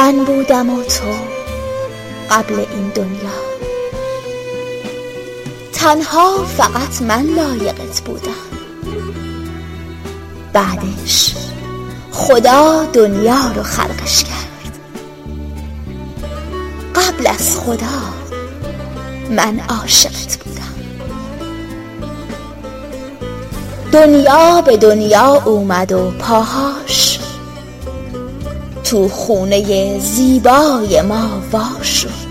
من بودم و تو قبل این دنیا. تنها فقط من لایقت بودم. بعدش خدا دنیا رو خلقش کرد. قبل از خدا من عاشقت بودم. دنیا به دنیا اومد و پاهاش تو خونه زیبای ما وا شد.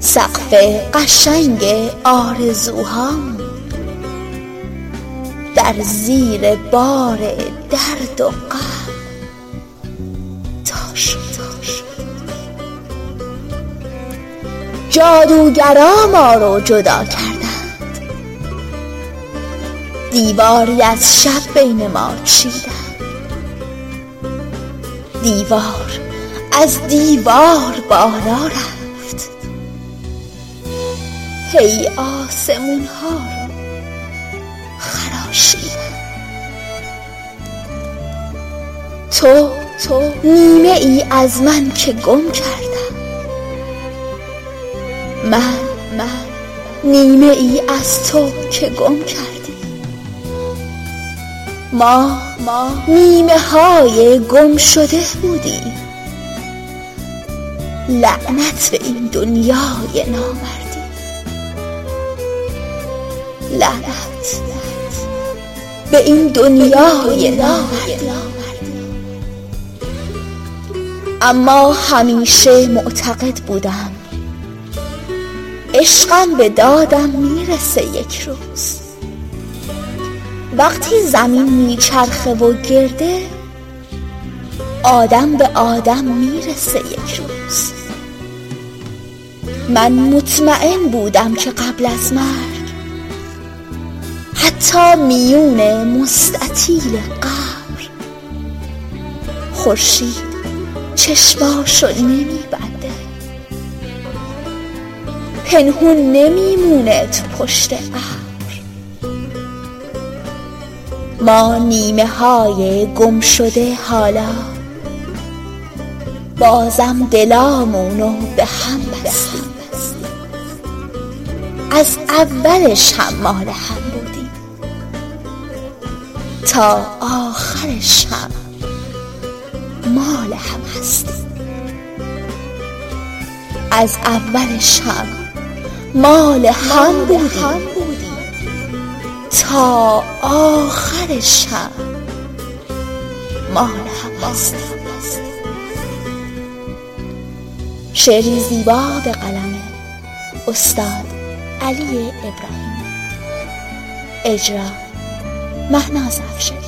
سقف قشنگ آرزوهام در زیر بار درد و غم تا شد جادوگرا ما رو جدا کردند. دیواری از شب بین ما چیدند. دیوار. از دیوار بالا رفت. هی آسمون ها رو خراشیدن تو تو نیمه ای از من که گم کردم. من من نیمه ای از تو که گم کردی ما ما نیمه های گم شده بودیم. لعنت به این دنیای نامردی. لعنت به این دنیای نامردی. اما همیشه معتقد بودم. عشقم به دادم می‌رسه یک روز. وقتی زمین میچرخه و گرده آدم به آدم می‌رسه یک روز. من مطمئن بودم که قبل از مرگ حتی میون مستطیل قبر. خورشید چشماشو نمیبنده. پنهون نمیمونه تو پشت ابر ما نیمه های گم شده حالا. بازم دلامونو به هم بستیم. از اولش هم مال هم بودیم. تا آخرش هم مال هم هستیم. از اولش هم مال هم بودیم. تا آخرش هم مال هم شعری زیبا به قلم استاد علی ابراهیمی اجرا مهناز افشاری